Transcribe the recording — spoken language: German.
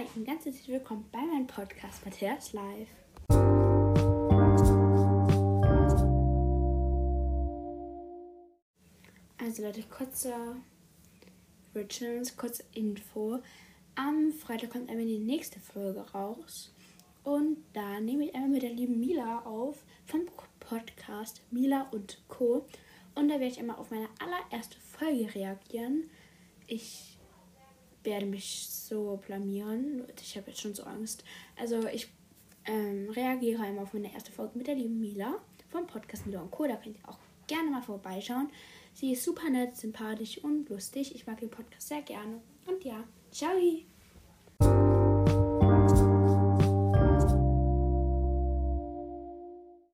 Hi und ganz herzlich willkommen bei meinem Podcast Matthias Live. Also Leute, kurze Originals, kurze Info. Am Freitag kommt einmal die nächste Folge raus. Und da nehme ich einmal mit der lieben Mila auf vom Podcast Mila und Co. Und da werde ich einmal auf meine allererste Folge reagieren. Ich werde mich so blamieren. Ich habe jetzt schon so Angst. Also ich ähm, reagiere einmal auf meine erste Folge mit der lieben Mila vom Podcast Mila und Co. Da könnt ihr auch gerne mal vorbeischauen. Sie ist super nett, sympathisch und lustig. Ich mag den Podcast sehr gerne. Und ja, ciao!